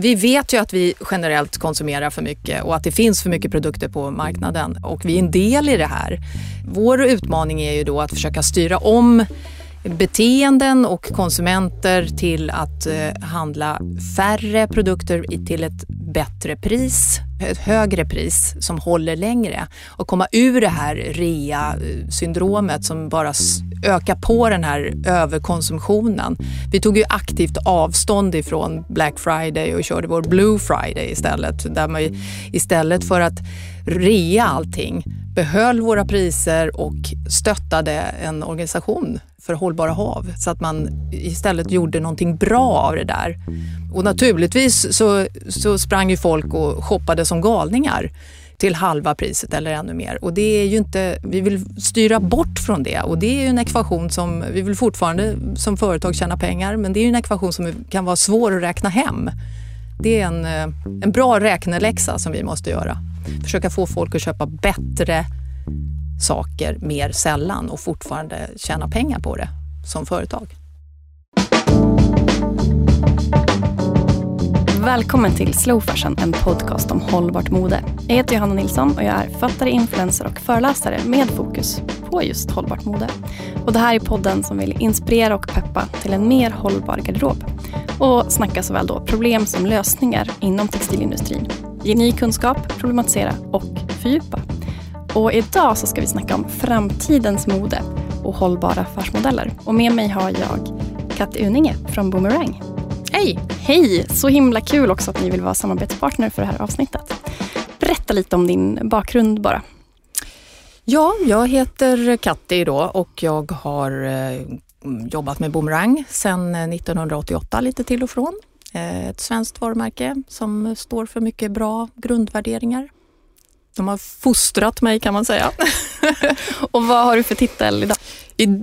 vi vet ju att vi generellt konsumerar för mycket och att det finns för mycket produkter på marknaden och vi är en del i det här. Vår utmaning är ju då att försöka styra om beteenden och konsumenter till att eh, handla färre produkter till ett bättre pris, ett högre pris som håller längre och komma ur det här rea-syndromet som bara ökar på den här överkonsumtionen. Vi tog ju aktivt avstånd ifrån Black Friday och körde vår Blue Friday istället. Där man istället för att rea allting behöll våra priser och stöttade en organisation för hållbara hav så att man istället gjorde någonting bra av det där. Och naturligtvis så, så sprang ju folk och shoppade som galningar till halva priset eller ännu mer. Och det är ju inte, vi vill styra bort från det och det är ju en ekvation som, vi vill fortfarande som företag tjäna pengar men det är ju en ekvation som kan vara svår att räkna hem. Det är en, eh, en bra räkneläxa som vi måste göra. Försöka få folk att köpa bättre saker mer sällan och fortfarande tjäna pengar på det som företag. Välkommen till Slow Fashion, en podcast om hållbart mode. Jag heter Johanna Nilsson och jag är författare, influencer och föreläsare med fokus på just hållbart mode. Och det här är podden som vill inspirera och peppa till en mer hållbar garderob och snacka såväl då problem som lösningar inom textilindustrin. Ge ny kunskap, problematisera och fördjupa. Och idag så ska vi snacka om framtidens mode och hållbara affärsmodeller. Och med mig har jag Katti Uninge från Boomerang. Hej! Hej! Så himla kul också att ni vill vara samarbetspartner för det här avsnittet. Berätta lite om din bakgrund bara. Ja, jag heter Katti då och jag har eh, jobbat med Boomerang sedan 1988 lite till och från. Eh, ett svenskt varumärke som står för mycket bra grundvärderingar de har fostrat mig kan man säga. och vad har du för titel idag?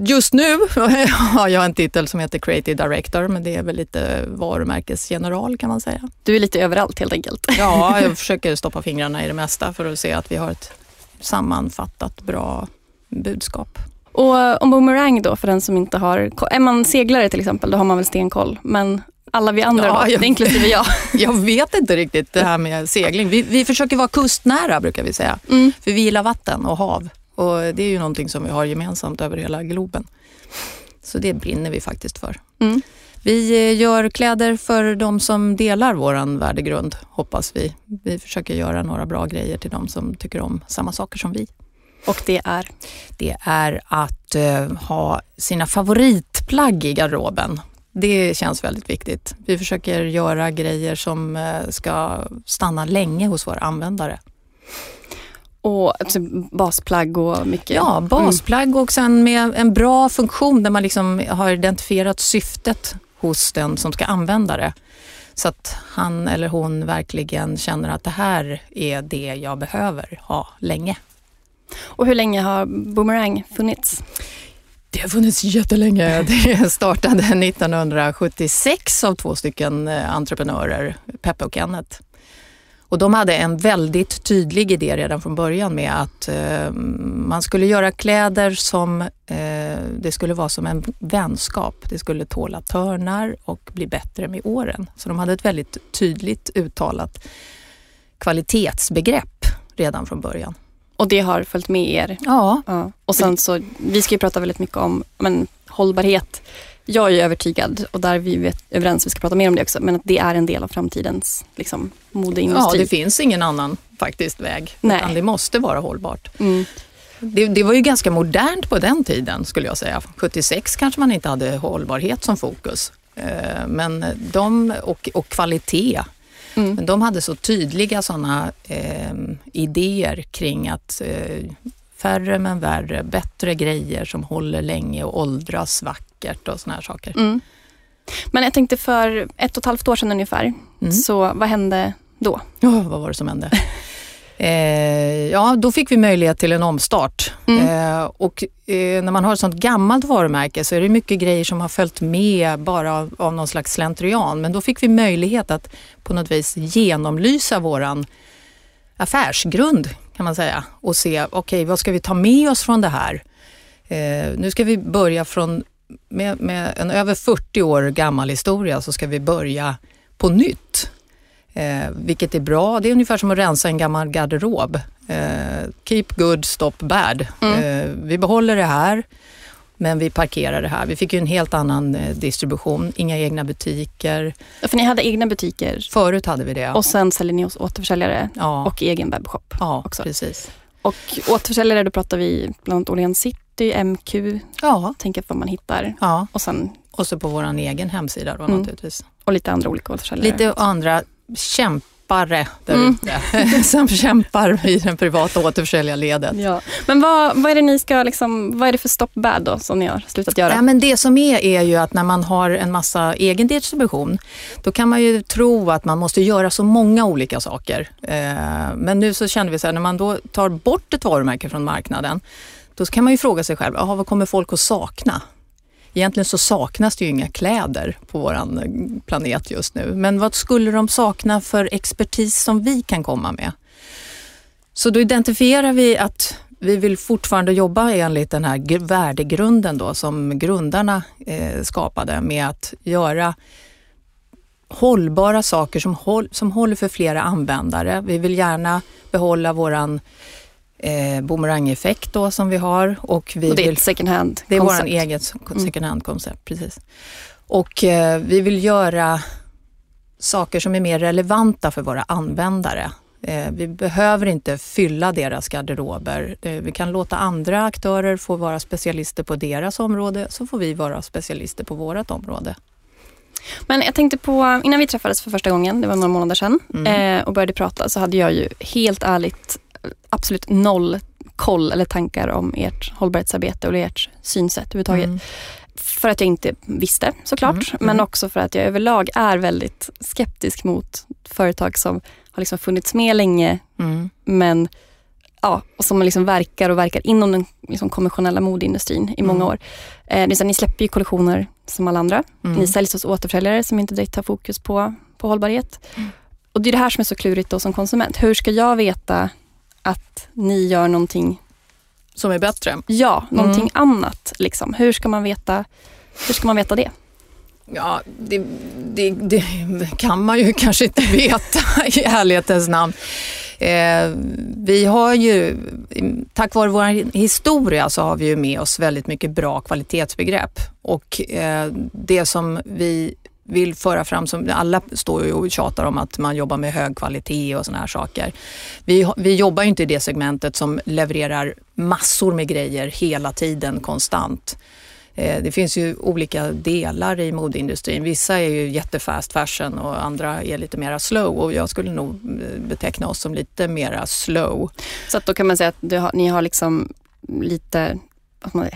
Just nu har jag en titel som heter Creative Director, men det är väl lite varumärkesgeneral kan man säga. Du är lite överallt helt enkelt. ja, jag försöker stoppa fingrarna i det mesta för att se att vi har ett sammanfattat bra budskap. Och om boomerang då, för den som inte har... Är man seglare till exempel, då har man väl stenkoll. Men alla vi andra ja, jag, inklusive jag. jag vet inte riktigt det här med segling. Vi, vi försöker vara kustnära brukar vi säga. Mm. För vi gillar vatten och hav. Och det är ju någonting som vi har gemensamt över hela globen. Så det brinner vi faktiskt för. Mm. Vi eh, gör kläder för de som delar vår värdegrund, hoppas vi. Vi försöker göra några bra grejer till de som tycker om samma saker som vi. Och det är? Det är att uh, ha sina favoritplagg i garderoben. Det känns väldigt viktigt. Vi försöker göra grejer som eh, ska stanna länge hos våra användare. Och alltså, basplagg och mycket? Ja, basplagg och sen med en bra funktion där man liksom har identifierat syftet hos den som ska använda det. Så att han eller hon verkligen känner att det här är det jag behöver ha länge. Och hur länge har Boomerang funnits? Det har funnits jättelänge. Det startade 1976 av två stycken eh, entreprenörer, Peppe och Kenneth. Och de hade en väldigt tydlig idé redan från början med att eh, man skulle göra kläder som, eh, det skulle vara som en vänskap. Det skulle tåla törnar och bli bättre med åren. Så de hade ett väldigt tydligt uttalat kvalitetsbegrepp redan från början. Och det har följt med er? Ja. ja. Och sen så, vi ska ju prata väldigt mycket om men, hållbarhet. Jag är övertygad och där är vi överens, vi ska prata mer om det också, men att det är en del av framtidens liksom, modeindustri. Ja, det finns ingen annan faktiskt väg. Nej. Utan det måste vara hållbart. Mm. Det, det, var ju ganska modernt på den tiden skulle jag säga. 76 kanske man inte hade hållbarhet som fokus. Eh, men de, och, och kvalitet Mm. Men de hade så tydliga sådana eh, idéer kring att eh, färre men värre, bättre grejer som håller länge och åldras vackert och såna här saker. Mm. Men jag tänkte för ett och ett halvt år sedan ungefär, mm. så vad hände då? Oh, vad var det som hände? Eh, ja, då fick vi möjlighet till en omstart. Mm. Eh, och eh, när man har ett sånt gammalt varumärke så är det mycket grejer som har följt med bara av, av någon slags slentrian. Men då fick vi möjlighet att på något vis genomlysa våran affärsgrund kan man säga och se, okej okay, vad ska vi ta med oss från det här? Eh, nu ska vi börja från, med, med en över 40 år gammal historia så ska vi börja på nytt Eh, vilket är bra. Det är ungefär som att rensa en gammal garderob. Eh, keep good, stop bad. Mm. Eh, vi behåller det här, men vi parkerar det här. Vi fick ju en helt annan eh, distribution, inga egna butiker. Ja, För ni hade egna butiker Förut hade vi det. och sen säljer ni hos återförsäljare ja, och egen webbshop. ja också. precis. Och återförsäljare, då pratar vi bland annat Åhléns City, MQ, Ja, tänker på vad man hittar. ja, Och sen och så på vår egen hemsida då Mm. naturligtvis. och lite andra olika återförsäljare. Lite andra kämpare där Mm. ute som kämpar i den privata återförsäljarledet. Ja. Men vad, vad är det ni ska liksom, vad är det för stop bad då som ni har slutat göra? Ja, men det som är, är ju att när man har en massa egen distribution, då kan man ju tro att man måste göra så många olika saker. Eh, Men nu så känner vi så här, när man då tar bort ett varumärke från marknaden, då kan man ju fråga sig själv, aha, vad kommer folk att sakna? Egentligen så saknas det ju inga kläder på vår eh, planet just nu. Men vad skulle de sakna för expertis som vi kan komma med? Så då identifierar vi att vi vill fortfarande jobba enligt den här värdegrunden då som grundarna eh, skapade med att göra hållbara saker som, håll, som håller för flera användare. Vi vill gärna behålla våran eh, boomerang-effekt då som vi har och vi och det är vill ett second hand det är vårt eget Mm. second hand-koncept, precis. Och eh, vi vill göra saker som är mer relevanta för våra användare. Eh, vi behöver inte fylla deras garderober. Eh, vi kan låta andra aktörer få vara specialister på deras område, så får vi vara specialister på vårt område. Men jag tänkte på, innan vi träffades för första gången, det var några månader sedan, Mm. eh, och började prata så hade jag ju helt ärligt absolut noll koll eller tankar om ert hållbarhetsarbete och ert synsätt överhuvudtaget. Mm. För att jag inte visste såklart, Mm, men mm. också för att jag överlag är väldigt skeptisk mot företag som har liksom funnits med länge Mm. men ja, och som liksom verkar och verkar inom den liksom konventionella modeindustrin i många Mm. år. Eh, ni släpper ju kollektioner som alla andra. Mm. Ni säljs hos återförsäljare som inte direkt har fokus på, på hållbarhet. Och det är det här som är så klurigt då som konsument. Hur ska jag veta att ni gör någonting, Som är bättre. ja, någonting Mm. annat? Liksom. Hur, ska man veta, hur ska man veta det? Ja, det, det, det kan man ju kanske inte veta i ärlighetens namn. Eh, vi har ju, tack vare vår historia så har vi ju med oss väldigt mycket bra kvalitetsbegrepp. Och eh, det som vi vill föra fram, som alla står ju och tjatar om att man jobbar med hög kvalitet och såna här saker. Vi, vi jobbar ju inte i det segmentet som levererar massor med grejer hela tiden konstant. Eh, det finns ju olika delar i modeindustrin. Vissa är ju jättefast fashion och andra är lite mera slow och jag skulle nog eh, beteckna oss som lite mera slow. Så att då kan man säga att du har, ni har liksom lite,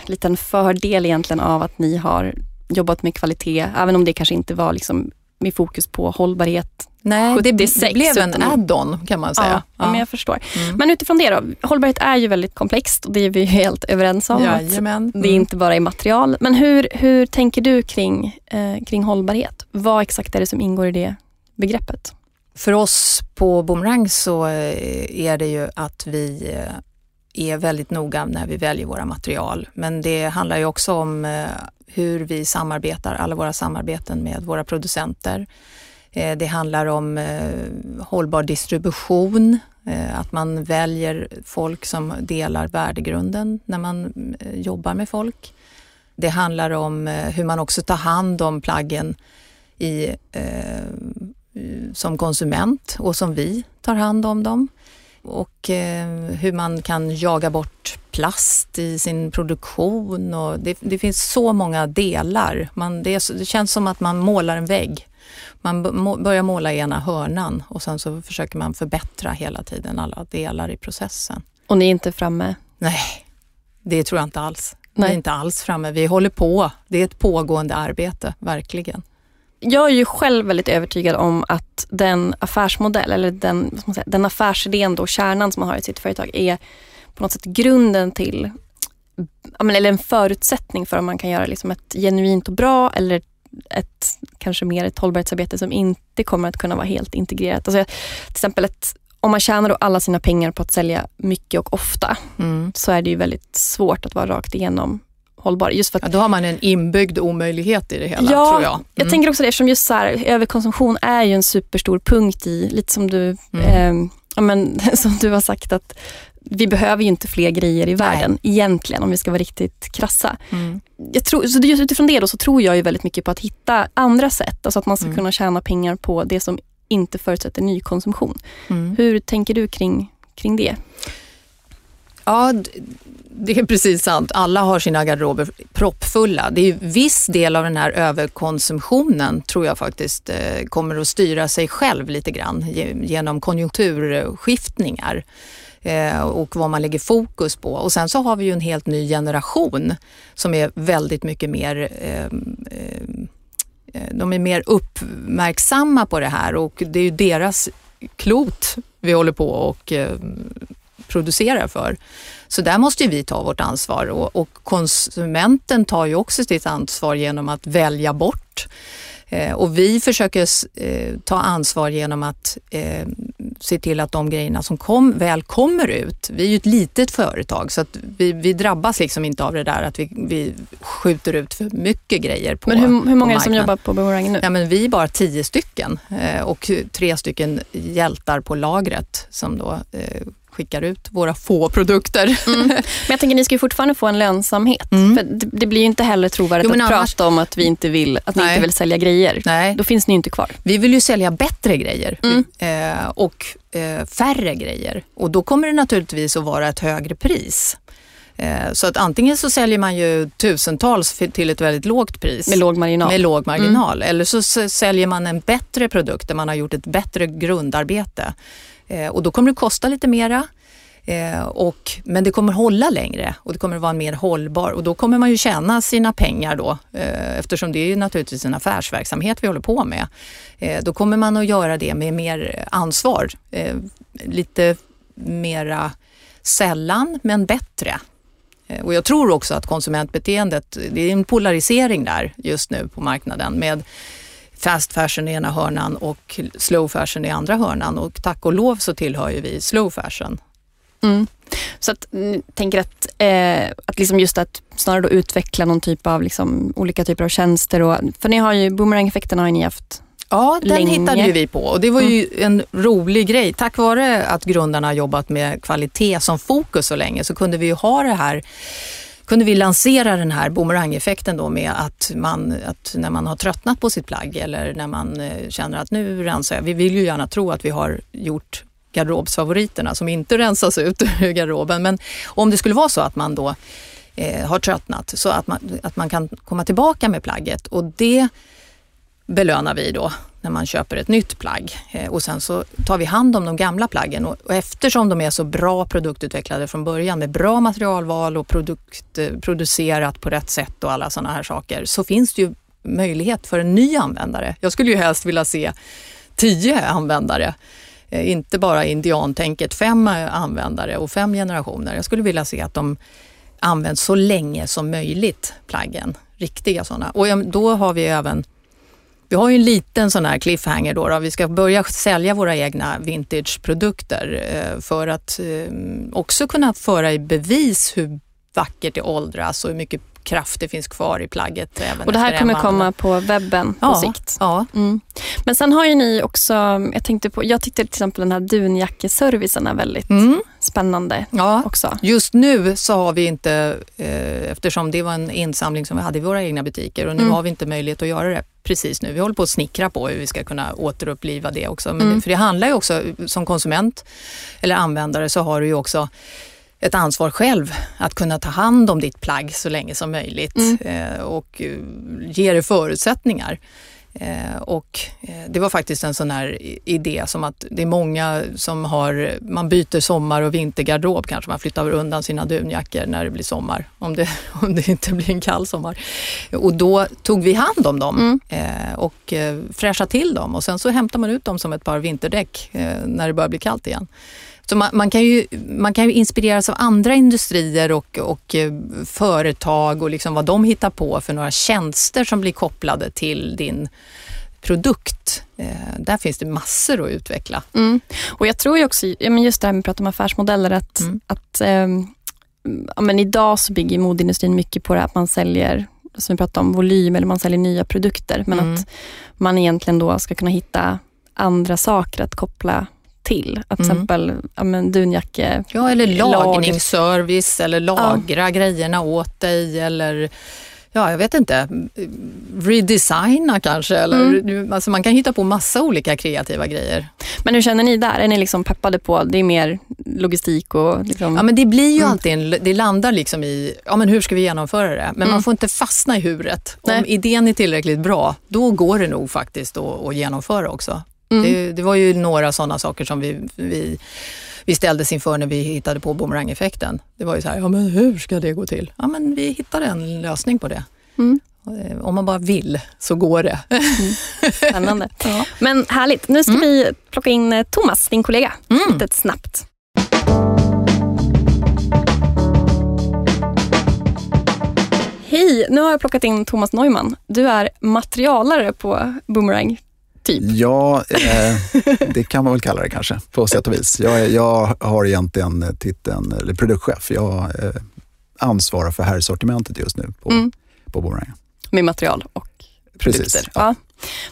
liten fördel egentligen av att ni har jobbat med kvalitet, även om det kanske inte var liksom med fokus på hållbarhet. Nej, det, det 76 blev en add-on kan man säga. Ja, men jag förstår. Mm. Men utifrån det då, hållbarhet är ju väldigt komplext och det är vi helt överens om. Jajamän. Det är Mm. inte bara i material. Men hur, hur tänker du kring, eh, kring hållbarhet? Vad exakt är det som ingår i det begreppet? För oss på Boomerang så eh, är det ju att vi eh, är väldigt noga när vi väljer våra material. Men det handlar ju också om eh, hur vi samarbetar, alla våra samarbeten med våra producenter. Eh, det handlar om eh, hållbar distribution, att man väljer folk som delar värdegrunden när man jobbar med folk. Det handlar om hur man också tar hand om plaggen i, eh, som konsument och som vi tar hand om dem. Och eh, hur man kan jaga bort plast i sin produktion. Och det, det finns så många delar. Man, det, är, det känns som att man målar en vägg. Man börjar måla ena hörnan och sen så försöker man förbättra hela tiden alla delar i processen. Och ni är inte framme? Nej, det tror jag inte alls. Vi Nej. är inte alls framme. Vi håller på. Det är ett pågående arbete, verkligen. Jag är ju själv väldigt övertygad om att den affärsmodell eller den, säga, den affärsidén, då, kärnan som man har i sitt företag är på något sätt grunden till, eller en förutsättning för om man kan göra liksom ett genuint och bra eller ett, kanske mer ett hållbarhetsarbete som inte kommer att kunna vara helt integrerat. Alltså, till exempel ett, om man tjänar då alla sina pengar på att sälja mycket och ofta Mm. så är det ju väldigt svårt att vara rakt igenom hållbar. Just för att, ja, då har man en inbyggd omöjlighet i det hela, ja, tror jag. Mm. jag tänker också det, eftersom just så här, överkonsumtion är ju en superstor punkt i, lite som du, mm. eh, ja, men, som du har sagt, att vi behöver ju inte fler grejer i världen Nej. egentligen, om vi ska vara riktigt krassa. Mm. Jag tror, så just utifrån det då, så tror jag ju väldigt mycket på att hitta andra sätt, alltså att man ska mm. kunna tjäna pengar på det som inte förutsätter ny konsumtion. Mm. Hur tänker du kring, kring det? Ja, det är precis sant. Alla har sina garderober proppfulla. Det är viss del av den här överkonsumtionen tror jag faktiskt eh, kommer att styra sig själv lite grann genom konjunkturskiftningar eh, och vad man lägger fokus på. Och sen så har vi ju en helt ny generation som är väldigt mycket mer ehm, eh, de är mer uppmärksamma på det här och det är ju deras klot vi håller på och ehm, producerar för. Så där måste vi ta vårt ansvar och, och konsumenten tar ju också sitt ansvar genom att välja bort eh, och vi försöker eh, ta ansvar genom att eh, se till att de grejerna som kom, väl kommer ut, vi är ju ett litet företag så att vi, vi drabbas liksom inte av det där att vi, vi skjuter ut för mycket grejer på Men hur, hur många är det som jobbar på Boomerang nu? Ja, men vi är bara tio stycken och tre stycken hjältar på lagret som då skickar ut våra få produkter. Mm. Men jag tänker ni ska ju fortfarande få en lönsamhet. Mm. För det, det, blir ju inte heller trovärdigt jo, att annars... prata om att vi inte vill, att ni inte vill sälja grejer. Nej. Då finns ni ju inte kvar. Vi vill ju sälja bättre grejer mm. eh, och eh, färre grejer. Och då kommer det naturligtvis att vara ett högre pris. Eh, så att antingen så säljer man ju tusentals till ett väldigt lågt pris. Med låg marginal. Med låg marginal. Mm. Eller så säljer man en bättre produkt där man har gjort ett bättre grundarbete. Eh, och då kommer det kosta lite mera. Eh, och, men det kommer hålla längre och det kommer vara mer hållbar och då kommer man ju tjäna sina pengar då eh, eftersom det är naturligtvis en affärsverksamhet vi håller på med. Eh, då kommer man att göra det med mer ansvar. Eh, lite mera sällan men bättre. Eh, och jag tror också att konsumentbeteendet, det är en polarisering där just nu på marknaden med fast fashion i ena hörnan och slow fashion i andra hörnan och tack och lov så tillhör ju vi slow fashion. Mm. Så att, tänker att, eh, att liksom just att snarare då utveckla någon typ av liksom, olika typer av tjänster. Och, för ni har ju, boomerang-effekten har ni haft Ja, den länge. hittade ju vi på och det var ju mm. en rolig grej. Tack vare att grundarna har jobbat med kvalitet som fokus så länge så kunde vi ju ha det här kunde vi lansera den här boomerang-effekten då med att, man, att när man har tröttnat på sitt plagg eller när man eh, känner att nu rensar jag. Vi vill ju gärna tro att vi har gjort garderobsfavoriterna som inte rensas ut ur garderoben. Men om det skulle vara så att man då eh, har tröttnat så att man, att man kan komma tillbaka med plagget och det belönar vi då när man köper ett nytt plagg. Eh, och sen så tar vi hand om de gamla plaggen och, eftersom de är så bra produktutvecklade från början med bra materialval och produkt, eh, producerat på rätt sätt och alla sådana här saker så finns det ju möjlighet för en ny användare. Jag skulle ju helst vilja se tio användare eh, inte bara indiantänket, fem användare och fem generationer. Jag skulle vilja se att de används så länge som möjligt, plaggen. Riktiga sådana. Och då har vi även vi har ju en liten sån här cliffhanger då, då. Vi ska börja sälja våra egna vintageprodukter eh, för att eh, också kunna föra i bevis hur vackert det åldras och hur mycket kraft det finns kvar i plagget. Även och det här kommer komma på webben på ja, sikt. Ja. Mm. Men sen har ju ni också, jag, tänkte på, jag tyckte till exempel den här dunjackeservicen är väldigt mm. Spännande ja. också. Just nu så har vi inte, eh, eftersom det var en insamling som vi hade i våra egna butiker och nu mm. har vi inte möjlighet att göra det precis nu. Vi håller på att snickra på hur vi ska kunna återuppliva det också. Men mm. För det handlar ju också, som konsument eller användare så har du ju också ett ansvar själv att kunna ta hand om ditt plagg så länge som möjligt mm. eh, och eh, ge det förutsättningar. Eh, och eh, det var faktiskt en sån här idé som att det är många som har, man byter sommar och vintergarderob kanske, man flyttar undan sina dunjackor när det blir sommar, om det, om det inte blir en kall sommar. Och då tog vi hand om dem mm. eh, och fräschade till dem och sen så hämtar man ut dem som ett par vinterdäck när det börjar bli kallt igen. Så man, man, kan ju, man kan ju inspireras av andra industrier och, och eh, företag och liksom vad de hittar på för några tjänster som blir kopplade till din produkt. Eh, där finns det massor att utveckla. Mm. Och jag tror ju också, just det här med att prata om affärsmodeller, att, mm. att eh, ja, men idag så bygger modeindustrin mycket på det att man säljer som vi pratade om, volym eller man säljer nya produkter. Men mm. att man egentligen då ska kunna hitta andra saker att koppla till. Att till mm. exempel ja, men dunjacke... Ja, eller lagningsservice eller lagra ja. grejerna åt dig eller ja, jag vet inte, redesigna kanske. Eller, mm. alltså man kan hitta på massa olika kreativa grejer. Men hur känner ni där? Är ni liksom peppade på, det är mer logistik och... Liksom... Ja men det blir ju mm. alltid, en, det landar liksom i, ja men hur ska vi genomföra det? Men mm. man får inte fastna i. Nej. Om idén är tillräckligt bra, då går det nog faktiskt att, att genomföra också. Mm. Det, det, var ju några sådana saker som vi, vi vi ställdes inför när vi hittade på boomerang-effekten. Det var ju så här, ja men hur ska det gå till? Ja men vi hittade en lösning på det. Mm. Eh, om man bara vill så går det. Mm. Spännande. ja. Men härligt. Nu ska mm. vi plocka in eh, Thomas, din kollega, mm. lite snabbt. Hej, nu har jag plockat in Thomas Neumann. Du är materialare på Boomerang Typ. Ja, eh, det kan man väl kalla det kanske på sätt och vis. Jag, jag har egentligen titeln eller produktchef. Jag eh, ansvarar för herrsortimentet just nu på, mm. på Boomerang. Med material och Precis, produkter. Ja.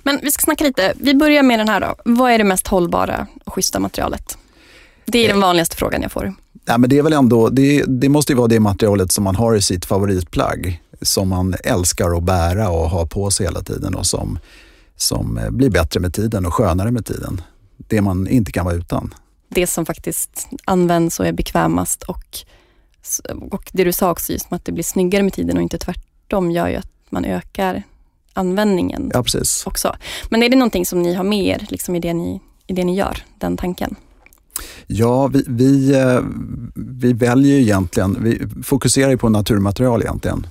Men vi ska snacka lite. Vi börjar med den här då. Vad är det mest hållbara och schyssta materialet? Det är den eh. vanligaste frågan jag får. Ja, men det, är väl ändå, det, det måste ju vara det materialet som man har i sitt favoritplagg. Som man älskar att bära och ha på sig hela tiden och som som eh, blir bättre med tiden och skönare med tiden. Det man inte kan vara utan. Det som faktiskt används och är bekvämast och, och det du sa också, just att det blir snyggare med tiden och inte tvärtom, gör ju att man ökar användningen ja, precis. också. Men är det någonting som ni har med er liksom i, det ni, i det ni gör, den tanken? Ja, vi, vi, eh, vi väljer egentligen, vi fokuserar på naturmaterial egentligen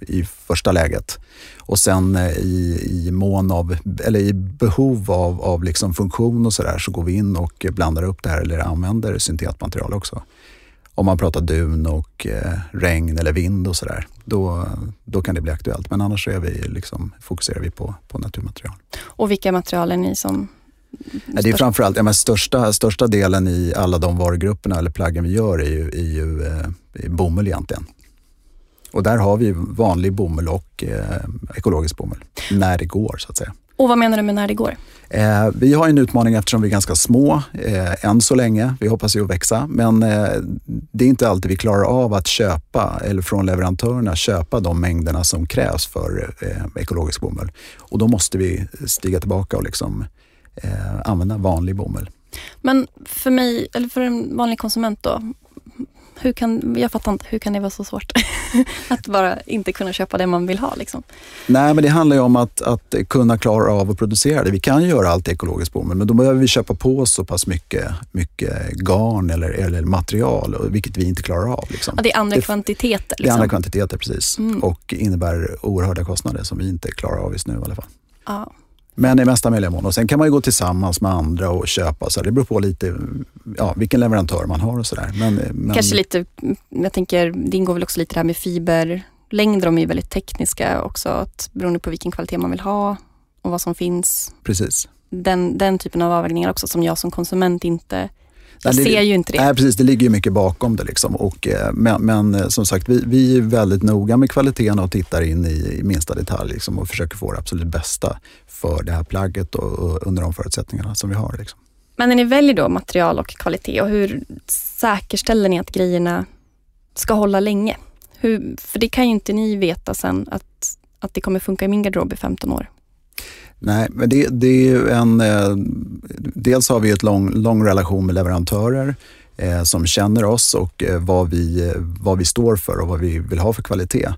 i första läget. Och sen eh, i, i mån av, eller i behov av, av liksom funktion och sådär så går vi in och blandar upp det här eller använder syntetmaterial också. Om man pratar dun och eh, regn eller vind och sådär, då, då kan det bli aktuellt. Men annars är vi liksom, fokuserar vi på, på naturmaterial. Och vilka material är ni som Ja, det är framförallt, ja, men största, största delen i alla de varugrupperna eller plaggen vi gör är ju, är ju eh, bomull egentligen. Och där har vi vanlig bomull och eh, ekologisk bomull, när det går så att säga. Och vad menar du med när det går? Eh, vi har en utmaning eftersom vi är ganska små eh, än så länge. Vi hoppas ju att växa, men eh, det är inte alltid vi klarar av att köpa, eller från leverantörerna köpa de mängderna som krävs för eh, ekologisk bomull. Och då måste vi stiga tillbaka och liksom, eh, använda vanlig bomull. Men för mig, eller för en vanlig konsument då, hur kan, jag fattar inte, hur kan det vara så svårt? att bara inte kunna köpa det man vill ha. Liksom. Nej, men det handlar ju om att, att kunna klara av att producera det. Vi kan göra allt ekologiskt bomull, men då behöver vi köpa på så pass mycket, mycket garn eller, eller material, vilket vi inte klarar av. Liksom. Ja, det är andra det, kvantiteter? Liksom. Det är andra liksom. kvantiteter, precis. Mm. Och innebär oerhörda kostnader som vi inte klarar av just nu i alla fall. Ja. Men i mesta möjliga mån. Och sen kan man ju gå tillsammans med andra och köpa. Så det beror på lite ja, vilken leverantör man har och sådär. Men, men... Kanske lite, jag tänker, det ingår väl också lite det här med fiberlängder. De är ju väldigt tekniska också. Att, beroende på vilken kvalitet man vill ha och vad som finns. Precis. Den, den typen av avvägningar också som jag som konsument inte jag ser ju inte det. Nej, precis. Det ligger ju mycket bakom det. Liksom. Och, eh, men, men eh, som sagt, vi, vi är väldigt noga med kvaliteten och tittar in i, i minsta detalj liksom, och försöker få det absolut bästa för det här plagget och, och under de förutsättningarna som vi har. Liksom. Men när ni väljer då material och kvalitet, och hur säkerställer ni att grejerna ska hålla länge? Hur, för det kan ju inte ni veta sen att, att det kommer funka i min garderob i 15 år. Nej, men det, det är en... Eh, dels har vi ett lång, lång relation med leverantörer eh, som känner oss och eh, vad, vi, eh, vad vi står för och vad vi vill ha för kvalitet.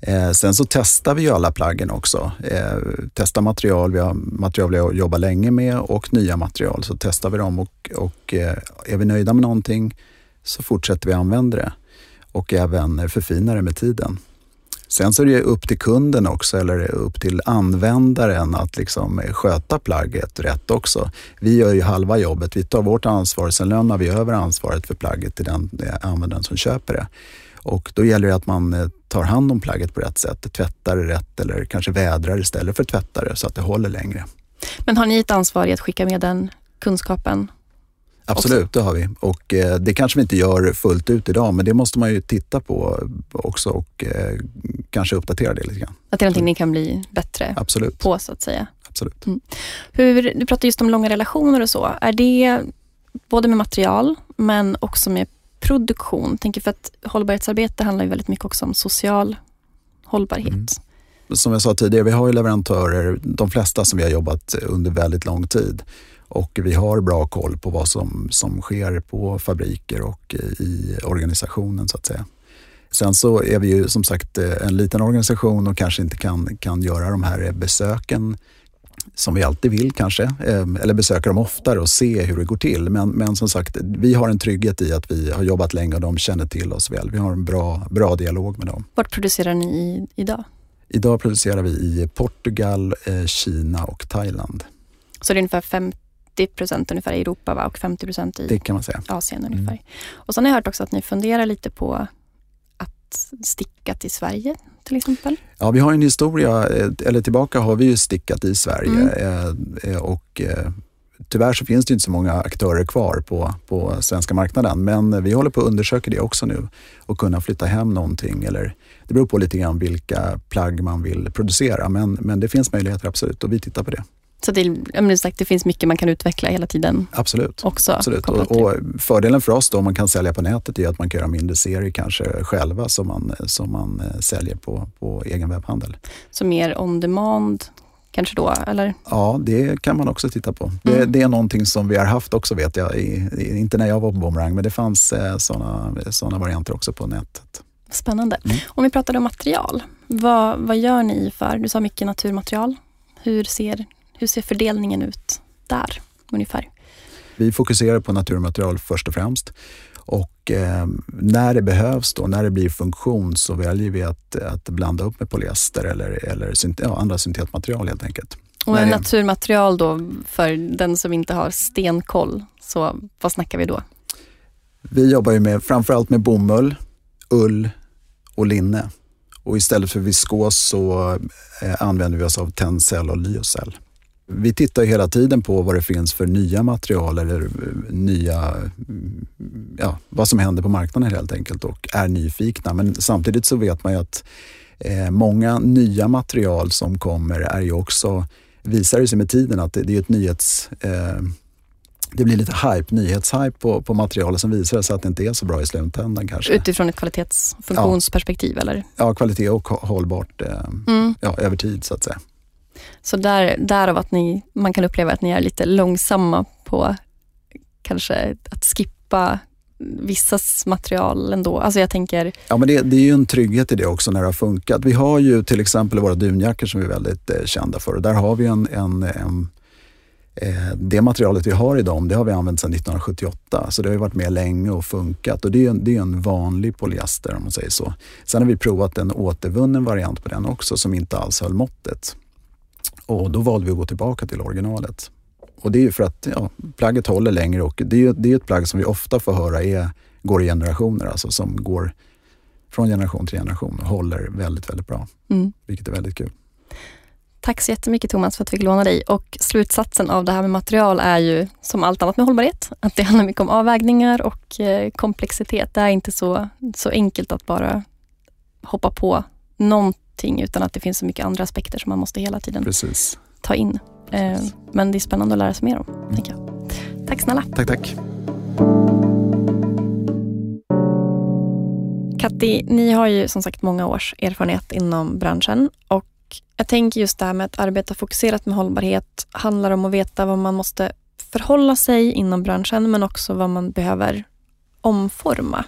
Eh, sen så testar vi ju alla plaggen också. Eh, testar material, vi har material vi jobbar länge med och nya material. Så testar vi dem och, och eh, är vi nöjda med någonting så fortsätter vi använda det och även förfinar det med tiden. Sen så är det upp till kunden också, eller upp till användaren att liksom sköta plagget rätt också. Vi gör ju halva jobbet. Vi tar vårt ansvar, sen lämnar vi över ansvaret för plagget till den eh, användaren som köper det. Och då gäller det att man eh, tar hand om plagget på rätt sätt, tvättar det rätt eller kanske vädrar istället för tvättar det så att det håller längre. Men har ni ett ansvar i att skicka med den kunskapen Absolut, det har vi. Och eh, det kanske vi inte gör fullt ut idag, men det måste man ju titta på också och eh, kanske uppdatera det lite grann. Att det är någonting ni kan bli bättre Absolut. på så att säga. Absolut. Mm. Hur, du pratar just om långa relationer och så. Är det både med material men också med produktion? Tänker för att hållbarhetsarbete handlar ju väldigt mycket också om social hållbarhet. Mm. Som jag sa tidigare, vi har ju leverantörer, de flesta som vi har jobbat under väldigt lång tid. Och vi har bra koll på vad som, som sker på fabriker och i organisationen så att säga. Sen så är vi ju som sagt en liten organisation och kanske inte kan, kan göra de här besöken som vi alltid vill kanske, eh, eller besöka dem oftare och se hur det går till. Men, men som sagt, vi har en trygghet i att vi har jobbat länge och de känner till oss väl. Vi har en bra, bra dialog med dem. Vart producerar ni i, idag? Idag producerar vi i Portugal, eh, Kina och Thailand. Så det är ungefär 50 procent ungefär i Europa va? och 50 procent i. Asien ungefär. Mm. Och sen har jag hört också att ni funderar lite på att sticka till Sverige till exempel? Ja, vi har en historia, eh, eller tillbaka har vi ju stickat i Sverige mm. Eh, och tyvärr så finns det inte så många aktörer kvar på, på svenska marknaden. Men vi håller på att undersöka det också nu och kunna flytta hem någonting. Eller, det beror på lite grann vilka plagg man vill producera men, men det finns möjligheter absolut och vi tittar på det. Så det, sagt, det finns mycket man kan utveckla hela tiden? Absolut. Också absolut. Och, och, fördelen för oss då, om man kan sälja på nätet, är att man kan göra mindre serier kanske själva som man, som man eh, säljer på, på egen webbhandel. Så mer on demand kanske då, eller? Ja, det kan man också titta på. Mm. Det, det, är någonting som vi har haft också vet jag, i, i, inte när jag var på Boomerang, men det fanns eh, sådana såna varianter också på nätet. Spännande. Mm. Om vi pratar om material, vad, vad gör ni för, du sa mycket naturmaterial. Hur ser, hur ser fördelningen ut där ungefär? Vi fokuserar på naturmaterial först och främst. Och eh, när det behövs, då, när det blir funktion, så väljer vi att, att blanda upp med polyester eller, eller synt ja, andra syntetmaterial helt enkelt. Och när naturmaterial då, för den som inte har stenkoll, så vad snackar vi då? Vi jobbar ju med, framförallt med bomull, ull och linne. Och istället för viskos så eh, använder vi oss av Tencel och Lyocell. Vi tittar hela tiden på vad det finns för nya material eller eh, nya, mm, ja, vad som händer på marknaden helt enkelt och är nyfikna. Men samtidigt så vet man ju att eh, många nya material som kommer är ju också, visar det sig med tiden att det, är ett nyhets eh, det blir lite hype, nyhetshype på, på materialet som visar sig att det inte är så bra i slutändan kanske. Utifrån ett kvalitetsfunktionsperspektiv ja. eller? Ja, kvalitet och hållbart mm. ja, över tid så att säga. Så där, därav att ni, man kan uppleva att ni är lite långsamma på kanske att skippa vissas material ändå. Alltså jag tänker... Ja, men det, det, är ju en trygghet i det också när det har funkat. Vi har ju till exempel våra dunjackor som vi är väldigt eh, kända för. Där har vi en, en, en eh, det materialet vi har i dem, det har vi använt sedan 1978. Så det har ju varit med länge och funkat. Och det är, det är en vanlig polyester om man säger så. Sen har vi provat en återvunnen variant på den också som inte alls höll måttet. Och då valde vi att gå tillbaka till originalet. Och det är ju för att ja, plagget håller längre och det är, det är ett plagg som vi ofta får höra är, går i generationer, alltså som går från generation till generation och håller väldigt, väldigt bra. Mm. Vilket är väldigt kul. Tack så jättemycket Thomas för att vi fick låna dig. Och slutsatsen av det här med material är ju som allt annat med hållbarhet, att det handlar mycket om avvägningar och eh, komplexitet. Det är inte så, så enkelt att bara hoppa på någonting någonting utan att det finns så mycket andra aspekter som man måste hela tiden Precis. ta in. Eh, men det är spännande att lära sig mer om. Mm. Tänker jag. Tack snälla. Tack, tack. Katti, ni har ju som sagt många års erfarenhet inom branschen och jag tänker just det här med att arbeta fokuserat med hållbarhet handlar om att veta vad man måste förhålla sig inom branschen men också vad man behöver omforma.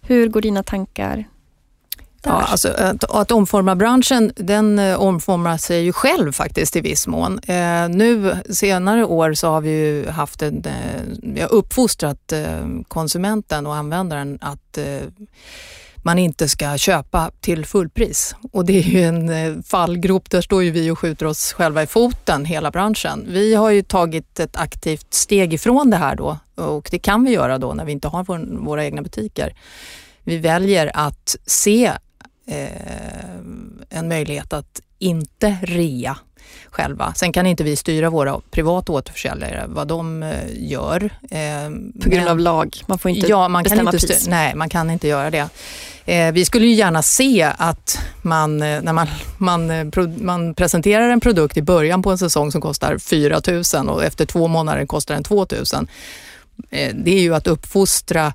Hur går dina tankar Ja, alltså, att, att, omforma branschen, den eh, omformar sig ju själv faktiskt i viss mån. Eh, nu senare år så har vi ju haft en, eh, vi har uppfostrat eh, konsumenten och användaren att eh, man inte ska köpa till fullpris. Och det är ju en eh, fallgrop, där står ju vi och skjuter oss själva i foten, hela branschen. Vi har ju tagit ett aktivt steg ifrån det här då och det kan vi göra då när vi inte har vår, våra egna butiker. Vi väljer att se en möjlighet att inte rea själva. Sen kan inte vi styra våra privata återförsäljare vad de eh, gör. Eh, På grund av lag? Man får inte ja, man bestämma kan inte pris? Nej, man kan inte göra det. Eh, vi skulle ju gärna se att man, när man, man, man presenterar en produkt i början på en säsong som kostar 4 000 och efter två månader kostar den 2 000. Det är ju att uppfostra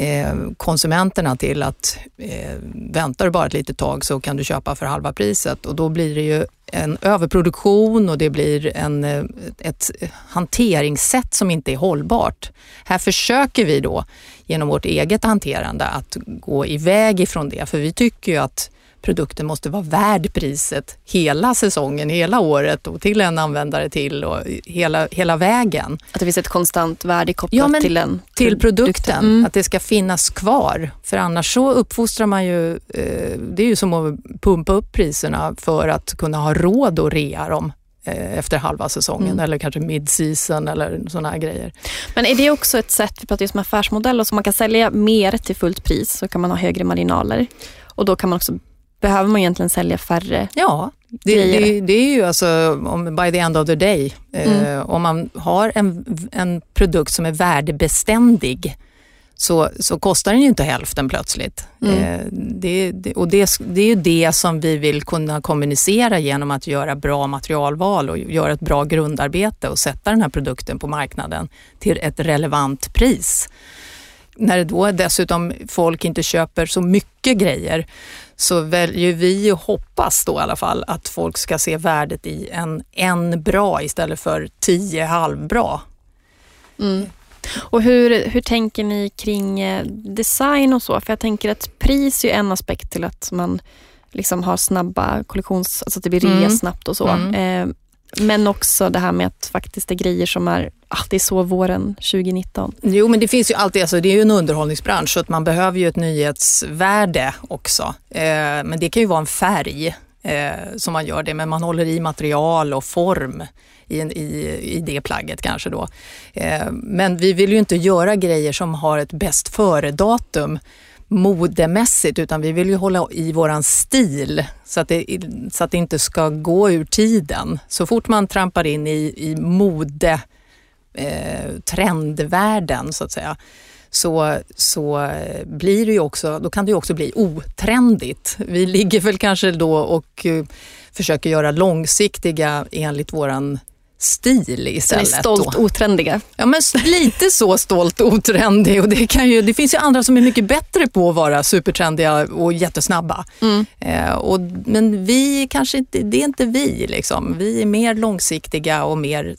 Eh, konsumenterna till att eh, väntar du bara ett litet tag så kan du köpa för halva priset och då blir det ju en överproduktion och det blir en, eh, ett hanteringssätt som inte är hållbart. Här försöker vi då genom vårt eget hanterande att gå iväg ifrån det för vi tycker ju att produkten måste vara värd priset hela säsongen, hela året och till en användare till och hela, hela vägen. Att det finns ett konstant värde kopplat ja, till en Till produkten, mm. att det ska finnas kvar. För annars så uppfostrar man ju, eh, det är ju som att pumpa upp priserna för att kunna ha råd att rea dem eh, efter halva säsongen mm. eller kanske mid-season eller sådana här grejer. Men är det också ett sätt, vi pratar just om affärsmodell, och så man kan sälja mer till fullt pris så kan man ha högre marginaler och då kan man också behöver man egentligen sälja färre Ja, det, det, det, är ju alltså om, by the end of the day. Eh, mm. Eh, om man har en, en produkt som är värdebeständig så, så kostar den ju inte hälften plötsligt. Mm. Eh, det, det, och det, det är ju det som vi vill kunna kommunicera genom att göra bra materialval och göra ett bra grundarbete och sätta den här produkten på marknaden till ett relevant pris. När då dessutom folk inte köper så mycket grejer så väljer vi och hoppas då i alla fall att folk ska se värdet i en, en bra istället för tio halvbra. Mm. Och hur, hur tänker ni kring eh, design och så? För jag tänker att pris är en aspekt till att man liksom har snabba kollektions... Alltså att det blir rea mm. snabbt och så. Mm. Eh, men också det här med att faktiskt det är grejer som är, ah, det är så våren 2019. Jo men det finns ju alltid, alltså det är ju en underhållningsbransch så att man behöver ju ett nyhetsvärde också. Eh, men det kan ju vara en färg eh, som man gör det, men man håller i material och form i, i, i det plagget kanske då. Eh, men vi vill ju inte göra grejer som har ett bäst före-datum modemässigt utan vi vill ju hålla i våran stil så att, det, så att det inte ska gå ur tiden. Så fort man trampar in i, i mode, eh, trendvärlden så att säga, så, så eh, blir det ju också, då kan det ju också bli otrendigt. Vi ligger väl kanske då och eh, försöker göra långsiktiga enligt våran stil istället. Den är stolt då. otrendiga. Ja, men lite så stolt otrendig. Och det, kan ju, det finns ju andra som är mycket bättre på att vara supertrendiga och jättesnabba. Mm. Eh, och, men vi kanske inte, det är inte vi. Liksom. Vi är mer långsiktiga och mer,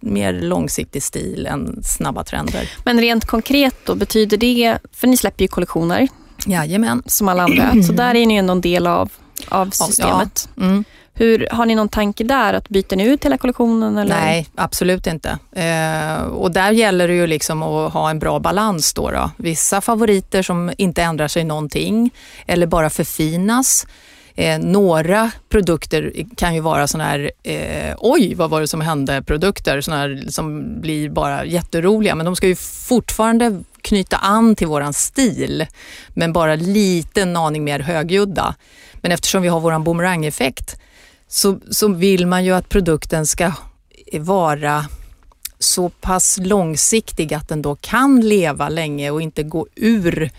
mer långsiktig stil än snabba trender. Men rent konkret då, betyder det, för ni släpper ju kollektioner. Jajamän. Som alla andra. Så där är ni ändå en del av, av systemet. Ja. Mm. Hur, har ni någon tanke där? att Byter ni ut hela kollektionen? Eller? Nej, absolut inte. Eh, och där gäller det ju liksom att ha en bra balans. Då, då Vissa favoriter som inte ändrar sig någonting eller bara förfinas. Eh, några produkter kan ju vara sådana här, eh, oj vad var det som hände produkter, såna här som blir bara jätteroliga. Men de ska ju fortfarande knyta an till våran stil, men bara lite en aning mer högljudda. Men eftersom vi har våran boomerang-effekt så, så vill man ju att produkten ska vara så pass långsiktig att den då kan leva länge och inte gå ur eh,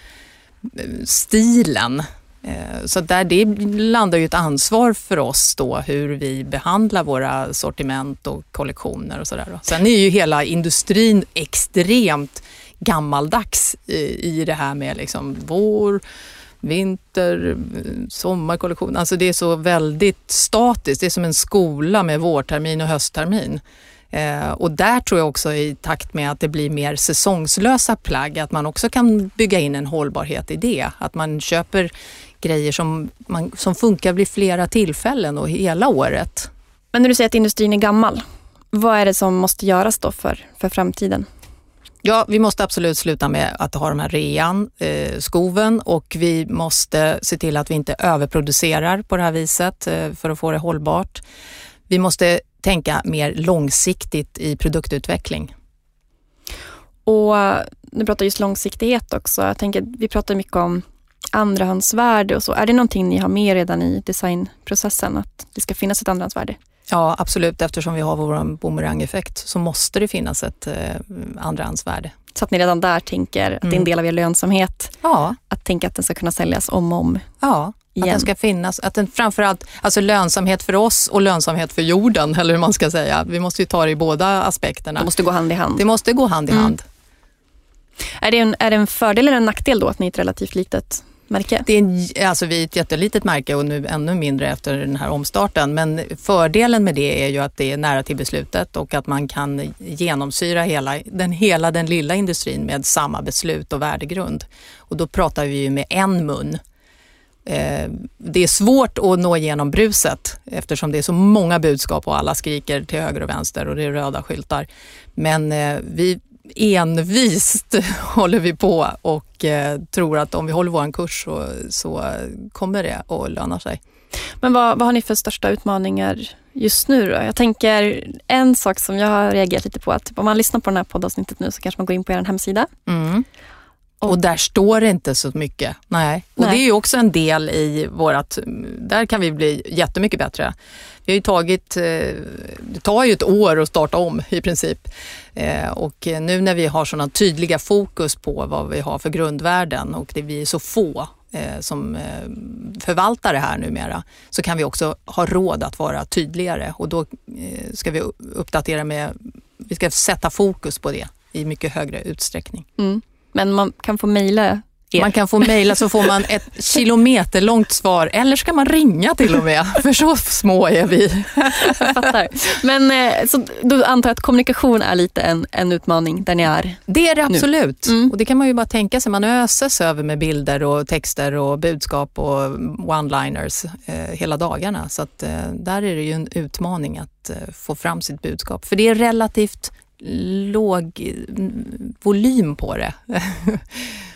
stilen. Eh, så där det landar ju ett ansvar för oss då hur vi behandlar våra sortiment och kollektioner och sådär. Sen är ju hela industrin extremt gammaldags i det här med liksom vår vinter, sommarkollektion. Alltså det är så väldigt statiskt. Det är som en skola med vårtermin och hösttermin. Eh, och där tror jag också i takt med att det blir mer säsongslösa plagg, att man också kan bygga in en hållbarhet i det. Att man köper grejer som, man, som funkar vid flera tillfällen och hela året. Men när du säger att industrin är gammal, vad är det som måste göras då för, för framtiden? Ja, vi måste absolut sluta med att ha de här rean, eh, skoven och vi måste se till att vi inte överproducerar på det här viset eh, för att få det hållbart. Vi måste tänka mer långsiktigt i produktutveckling. Och eh, du pratar just långsiktighet också. Jag tänker, vi pratar mycket om andrahandsvärde och så. Är det någonting ni har med redan i designprocessen? Att det ska finnas ett andrahandsvärde? Ja, absolut. Eftersom vi har vår boomerang-effekt så måste det finnas ett eh, andrahandsvärde. Så att ni redan där tänker att det är en Mm. del av er lönsamhet. Ja, Att tänka att den ska kunna säljas om och om. ja. Att Igen. den ska finnas, att den framförallt, alltså lönsamhet för oss och lönsamhet för jorden, eller hur man ska säga. Vi måste ju ta det i båda aspekterna. De måste gå hand i hand. Det måste gå hand i Mm. hand. Är, det en, är det en fördel eller en nackdel då att ni är ett relativt litet märke? Det är en, alltså vi är ett jättelitet märke och nu ännu mindre efter den här omstarten. Men fördelen med det är ju att det är nära till beslutet och att man kan genomsyra hela den, hela den lilla industrin med samma beslut och värdegrund. Och då pratar vi ju med en mun. Eh, det är svårt att nå igenom bruset eftersom det är så många budskap och alla skriker till höger och vänster och det är röda skyltar. Men eh, vi envist håller vi på och eh, tror att om vi håller vår kurs så, så kommer det att löna sig. Men vad, vad har ni för största utmaningar just nu då? Jag tänker en sak som jag har reagerat lite på att typ, om man lyssnar på det här poddavsnittet nu så kanske man går in på er hemsida. Mm. Och där står det inte så mycket. Nej. Och Nej. det är ju också en del i vårat, där kan vi bli jättemycket bättre. Vi har ju tagit, eh, det tar ju ett år att starta om i princip. Eh, Och nu när vi har sådana tydliga fokus på vad vi har för grundvärden och det vi är så få eh, som förvaltar det här numera så kan vi också ha råd att vara tydligare och då ska vi uppdatera med, vi ska sätta fokus på det i mycket högre utsträckning. Mm. Men man kan få mejla er. Man kan få mejla så får man ett kilometerlångt svar eller ska man ringa till och med, för så små är vi. Jag fattar. Men eh, så då antar jag att kommunikation är lite en, en utmaning där ni är. Det är det absolut. Mm. Och det kan man ju bara tänka sig. Man öses över med bilder och texter och budskap och one-liners eh, hela dagarna. Så att, eh, där är det ju en utmaning att eh, få fram sitt budskap. För det är relativt låg volym på det.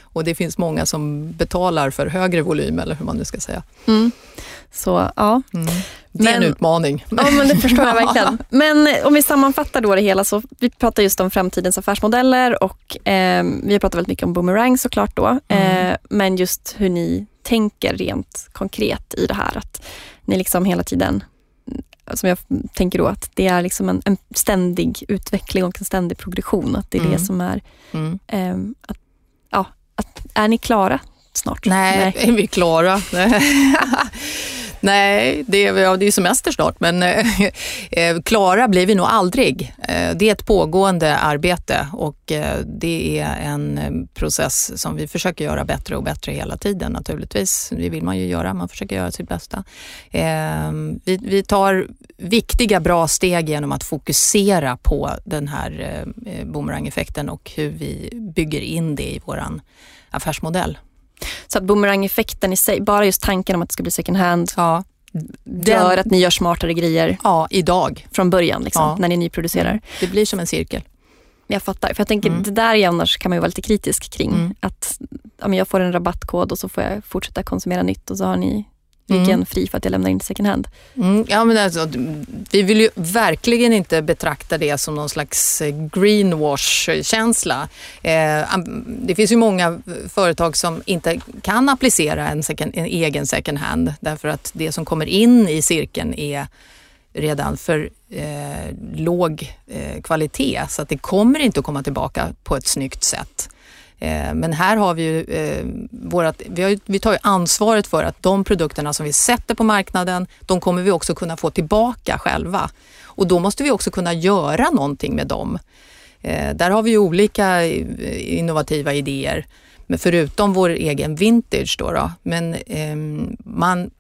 och det finns många som betalar för högre volym eller hur man nu ska säga. Mm. Så ja. Mm. Det är en Men- utmaning. ja, men det förstår jag verkligen. Men eh, om vi sammanfattar då det hela så vi pratar just om framtidens affärsmodeller och eh, vi har pratat väldigt mycket om boomerang såklart då. Mm. Eh, men just hur ni tänker rent konkret i det här. Att ni liksom hela tiden som jag tänker då att det är liksom en, en ständig utveckling och en ständig progression. Att det är det Mm. som är, Mm. ehm, att, ja, att, är ni klara snart? Nej, är vi klara? Nej, det är, ja, det är semester snart, men eh, eh, klara blir vi nog aldrig. Eh, det är ett pågående arbete och eh, det är en eh, process som vi försöker göra bättre och bättre hela tiden naturligtvis. Det vill man ju göra, man försöker göra sitt bästa. Eh, vi, vi tar viktiga, bra steg genom att fokusera på den här eh, eh boomerang-effekten och hur vi bygger in det i våran affärsmodell. Så att boomerang-effekten i sig, bara just tanken om att det ska bli second hand, Ja, gör att ni gör smartare grejer ja idag. från början liksom, Ja. när ni nyproducerar. Det blir som en cirkel. Jag fattar, för jag tänker Mm. det där är annars kan man ju vara lite kritisk kring. Mm. Att ja, men jag får en rabattkod och så får jag fortsätta konsumera nytt och så har ni ryggen Mm. fri för att jag lämnar in second hand. Mm, ja, men alltså, vi vill ju verkligen inte betrakta det som någon slags eh, greenwash-känsla. Eh, det finns ju många företag som inte kan applicera en, second, en egen second hand därför att det som kommer in i cirkeln är redan för eh, låg eh, kvalitet så att det kommer inte att komma tillbaka på ett snyggt sätt. Eh, men här har vi ju eh, vårat, vi, har vi tar ju ansvaret för att de produkterna som vi sätter på marknaden, de kommer vi också kunna få tillbaka själva. Och då måste vi också kunna göra någonting med dem. Eh, Där har vi ju olika eh, innovativa idéer, men förutom vår egen vintage då. då. Men eh, man,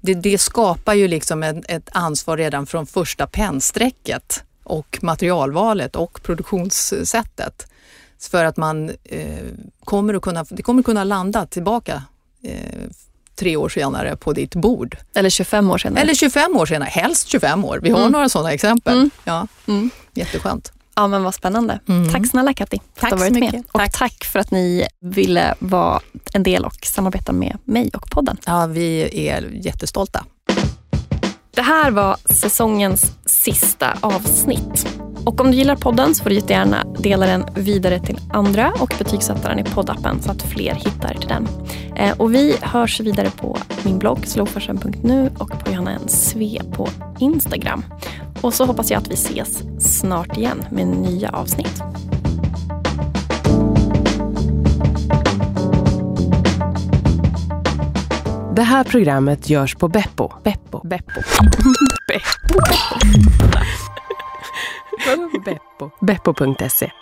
det, det skapar ju liksom en, ett ansvar redan från första pennstrecket och materialvalet och produktionssättet. För att man eh, kommer att kunna, det kommer kunna landa tillbaka eh, tre år senare på ditt bord. Eller 25 år senare. Eller 25 år senare, helst 25 år. Vi har Mm. några sådana exempel. Mm. Ja, Mm. jätteskönt. Ja men vad spännande. Mm. Tack snälla Katti för att Tack du har så varit med. Och Tack. tack för att ni ville vara en del och samarbeta med mig och podden. Ja, vi är jättestolta. Det här var säsongens sista avsnitt. Och om du gillar podden så får du jättegärna dela den vidare till andra och betygsätta den i poddappen så att fler hittar till den. Eh, och vi hörs vidare på min blogg slowfashion.nu och på Johanna N. Sve på Instagram. Och så hoppas jag att vi ses snart igen med nya avsnitt. Det här programmet görs på Beppo. Beppo. Beppo. Beppo. Beppo.se